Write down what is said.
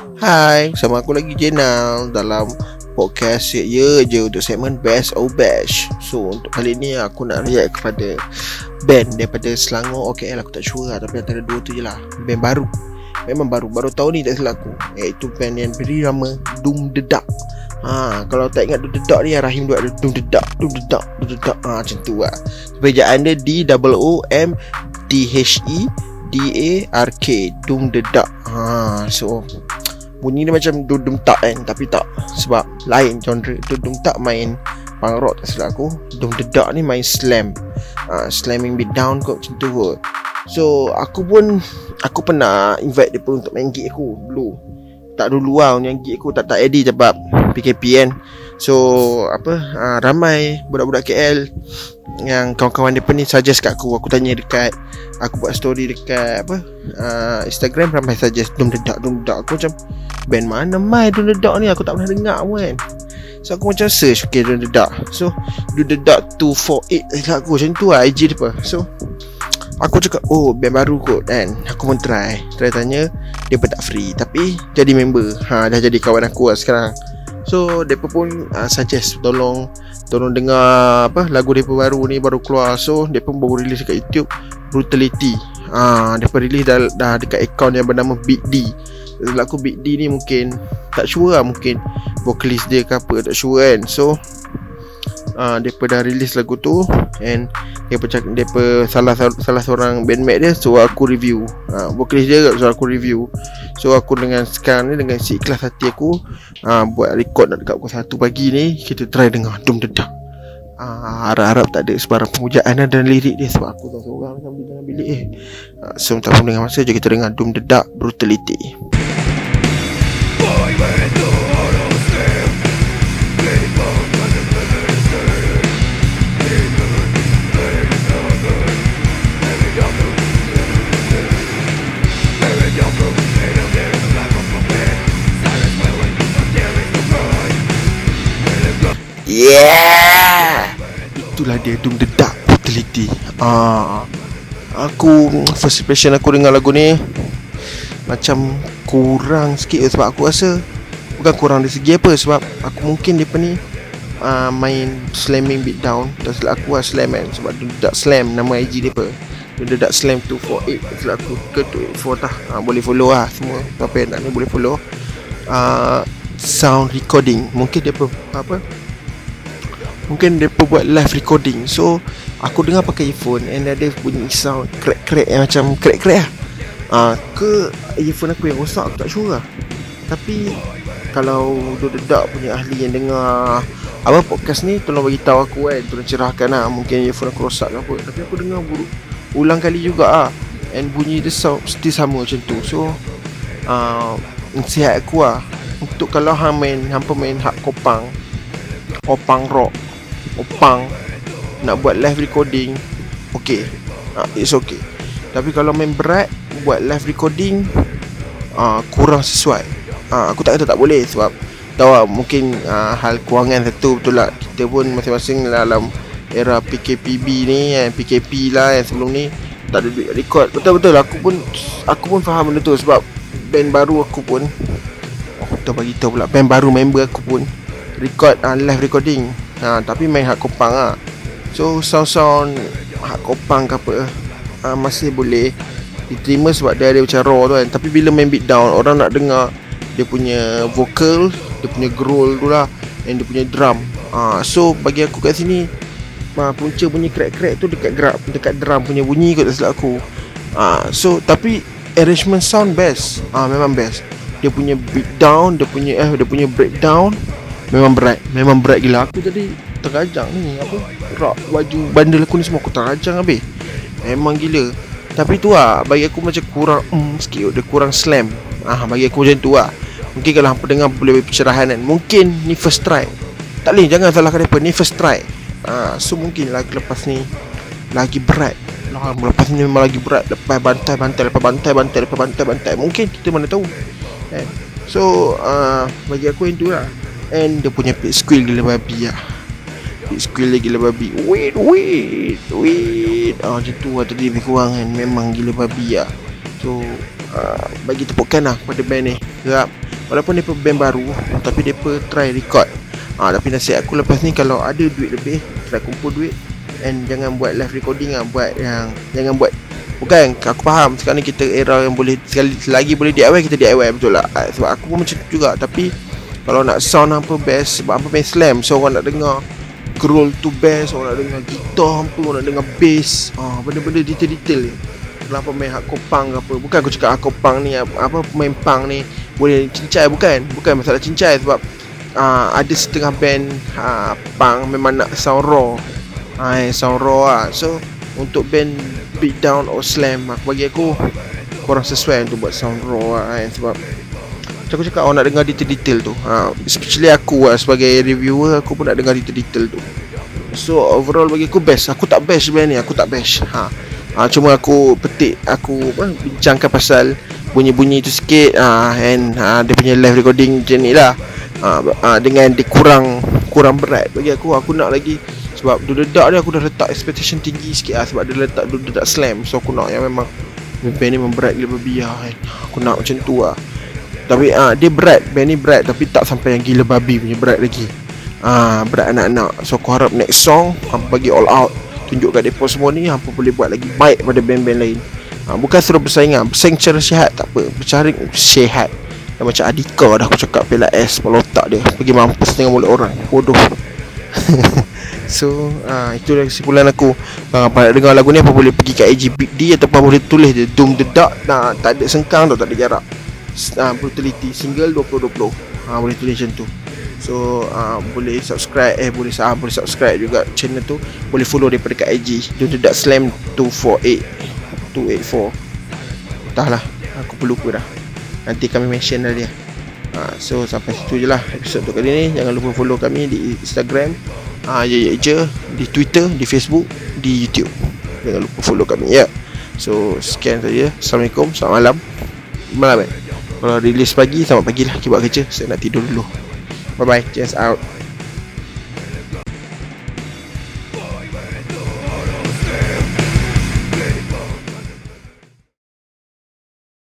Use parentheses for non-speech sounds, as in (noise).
Hai, sama aku lagi Jenal dalam podcast ya, ya je untuk segmen Best or Bash. So untuk kali ni aku nak react kepada band daripada Selangor. OKL aku tak sure lah tapi antara dua tu je lah. Band baru. Memang baru, baru tahun ni tak silap aku. Iaitu band yang beri nama Doom Dedak. Ha, kalau tak ingat Doom Dedak ni Rahim buat Doom Dedak, Doom Dedak, Doom Dedak. Ha, Macam tu lah. Sebejaan dia D-O-O-M-D-H-E D-A-R-K Doom Dedak. Ha, So Bunyi dia macam dudum tak kan Tapi tak. Sebab lain genre. Dudum tak main Punk rock tak silap aku. Dudum dedak ni main slam. Uh, Slamming beat down kot macam tu kot. So aku pun Aku pernah invite dia pun untuk main gig aku Dulu. Tak dulu lah Yang gig aku tak tak edit sebab PKP kan. So apa uh, Ramai Budak-budak KL Yang kawan-kawan dia ni Suggest kat aku. Aku tanya dekat Aku buat story dekat Apa uh, Instagram Ramai suggest Dum dedak Dum dedak. Aku macam Band mana mai Dum dedak ni? Aku tak pernah dengar pun kan? So aku macam search Okay Dum dedak So Dum dedak 248 Dekat aku macam tu lah IG dia So Aku cakap Oh band baru kot kan? Aku pun try. Try tanya Dia pun tak free. Tapi Jadi member. Ha, Dah jadi kawan aku lah sekarang. So Mereka pun uh, Suggest Tolong Tolong dengar Apa Lagu mereka baru ni Baru keluar. So Mereka pun baru release dekat YouTube Brutality. Ah, uh, Mereka release dah, dah dekat account yang bernama Big D Lagu Big D ni mungkin Tak sure lah mungkin Vocalist dia ke apa Tak sure kan. So uh, Mereka dah release lagu tu And Mereka cakap Mereka salah, salah seorang bandmate dia So aku review. Uh, Vocalist dia So aku review. So aku dengan sekarang ni Dengan si ikhlas hati aku uh, Buat record nak dekat pukul 1 pagi ni Kita try dengar Dum dedak uh, Harap-harap tak ada sebarang pemujaan dan lirik dia Sebab aku tahu seorang dalam bilik eh uh, So tak pun dengan masa je kita dengar Dum dedak Brutality Yeah. Itulah dia Doom Dedak Brutality. Ah, Aku First impression aku dengar lagu ni Macam Kurang sikit Sebab aku rasa Bukan kurang dari segi apa Sebab aku mungkin dia ni uh, Main Slamming beat down. Dan setelah aku lah slam kan Sebab Doom Dedak Slam Nama IG dia apa. Doom Dedak Slam 248 Setelah aku ke 284 lah uh, Boleh follow lah Semua Apa yang nak ni boleh follow. Uh, Sound recording Mungkin dia apa Apa Mungkin dia buat live recording. So Aku dengar pakai earphone And ada bunyi sound Crack-crack yang macam Crack-crack lah. Uh, Ke earphone aku yang rosak Aku tak sure lah. Tapi Kalau Dedak punya ahli yang dengar Apa podcast ni Tolong bagi tahu aku kan Tolong cerahkan lah Mungkin earphone aku rosak ke apa. Tapi aku dengar buru, Ulang kali juga lah. And bunyi dia sound Still sama macam tu. So uh, Nasihat aku lah. Untuk kalau hang main Hampa main hak kopang Kopang rock Opang. Nak buat live recording. Okay uh, It's okay. Tapi kalau main berat Buat live recording uh, Kurang sesuai. Uh, Aku tak kata tak boleh Sebab Tahu lah mungkin uh, Hal kewangan satu Betul lah Kita pun masing-masing dalam Era PKPB ni eh, PKP lah yang sebelum ni Tak ada duit record. Betul-betul Aku pun Aku pun faham benda tu Sebab Band baru aku pun Oh, tak bagi tahu pula Band baru member aku pun Record uh, live recording ha, Tapi main hak kopang lah So sound-sound hak kopang ke apa ha, Masih boleh diterima sebab dia ada macam raw tu kan. Tapi bila main beat down Orang nak dengar Dia punya vocal Dia punya growl tu lah And dia punya drum. Ha, So bagi aku kat sini ha, Punca bunyi crack-crack tu dekat gerak Dekat drum punya bunyi kot tak silap aku. Ha, So tapi Arrangement sound best. Ha, Memang best. Dia punya beat down Dia punya eh Dia punya breakdown Memang berat Memang berat gila. Aku tadi terajang ni Apa? Rak baju bandel aku ni semua Aku terajang habis. Memang gila. Tapi tu lah Bagi aku macam kurang mm, Sikit Dia kurang slam. Ah, Bagi aku macam tu lah Mungkin kalau hampa dengar Boleh beri pencerahan kan. Mungkin ni first try. Tak boleh Jangan salahkan mereka. Ni first try. Ah, So mungkin lagi lepas ni Lagi berat. Lah, Lepas ni memang lagi berat. Lepas bantai-bantai Lepas bantai-bantai Lepas bantai-bantai Mungkin kita mana tahu. Eh. So uh, Bagi aku yang tu lah And dia punya pit squeal gila babi lah Pit squeal dia gila babi. Wait, wait, wait. Ah, macam tu lah tadi lebih kurang kan. Memang gila babi lah So uh, Bagi tepukan lah kepada band ni. Sebab Walaupun dia band baru Tapi dia try record. Ha, Tapi nasihat aku lepas ni Kalau ada duit lebih Try kumpul duit. And jangan buat live recording lah Buat yang Jangan buat Bukan Aku faham. Sekarang ni kita era yang boleh Sekali lagi boleh DIY Kita DIY betul lah Sebab aku pun macam tu juga. Tapi Kalau nak sound apa best Sebab apa main slam So orang nak dengar Growl tu best Orang nak dengar gitar apa Orang nak dengar bass. Ha, Benda-benda detail-detail ni. Kenapa main hardcore punk ke apa? Bukan aku cakap hardcore punk ni Apa main punk ni Boleh cincai bukan. Bukan masalah cincai sebab uh, Ada setengah band uh, Punk memang nak sound raw. Uh, Sound raw lah So Untuk band Beatdown or slam Aku bagi aku Kurang sesuai untuk buat sound raw lah Sebab Macam aku cakap Orang nak dengar detail-detail tu. Uh, Especially aku lah Sebagai reviewer Aku pun nak dengar detail-detail tu. So overall bagi aku best. Aku tak best ni Aku tak best. Ha. Ha, Cuma aku petik Aku apa, bincangkan pasal Bunyi-bunyi tu sikit. Ha, And ha, dia punya live recording macam ni lah. Ha, ha, Dengan dia kurang Kurang berat bagi aku. Aku nak lagi sebab dulu dedak dia aku dah letak expectation tinggi sikit lah. Sebab dia letak dulu dedak slam. So aku nak yang memang Band ni memang berat gila lah kan Aku nak macam tu lah Tapi ah dia berat. Band ni berat Tapi tak sampai yang gila babi punya berat lagi. Ah Berat anak-anak. So aku harap next song Hampa bagi all out. Tunjuk kat mereka semua ni Hampa boleh buat lagi baik pada band-band lain. Ah, Bukan suruh bersaingan. Bersaing secara sihat tak apa. Bercari sihat. Dan macam Adika dah aku cakap Pela S Kepala otak dia. Pergi mampus dengan mulut orang. Bodoh. (laughs) So uh, itu kesimpulan aku. Uh, Apa nak dengar lagu ni Apa boleh pergi kat AG Big D Ataupun boleh tulis dia. Doom the Dark nah, Tak ada sengkang tau Tak ada jarak uh, Brutality Single 2020 uh, Boleh tulis macam tu So uh, boleh subscribe Eh boleh uh, boleh subscribe juga channel tu Boleh follow daripada kat IG Doom the Dark Slam 248 284 Entahlah Aku perlu dah Nanti kami mention dah dia uh, So sampai situ je lah Episode untuk kali ni Jangan lupa follow kami di Instagram uh, ya ya je di Twitter, di Facebook, di YouTube. Jangan lupa follow kami ya. So sekian saja. Assalamualaikum. Selamat malam. Malam eh. Kalau release pagi, selamat pagi lah. Kita buat kerja. Saya nak tidur dulu. Bye bye. Cheers out.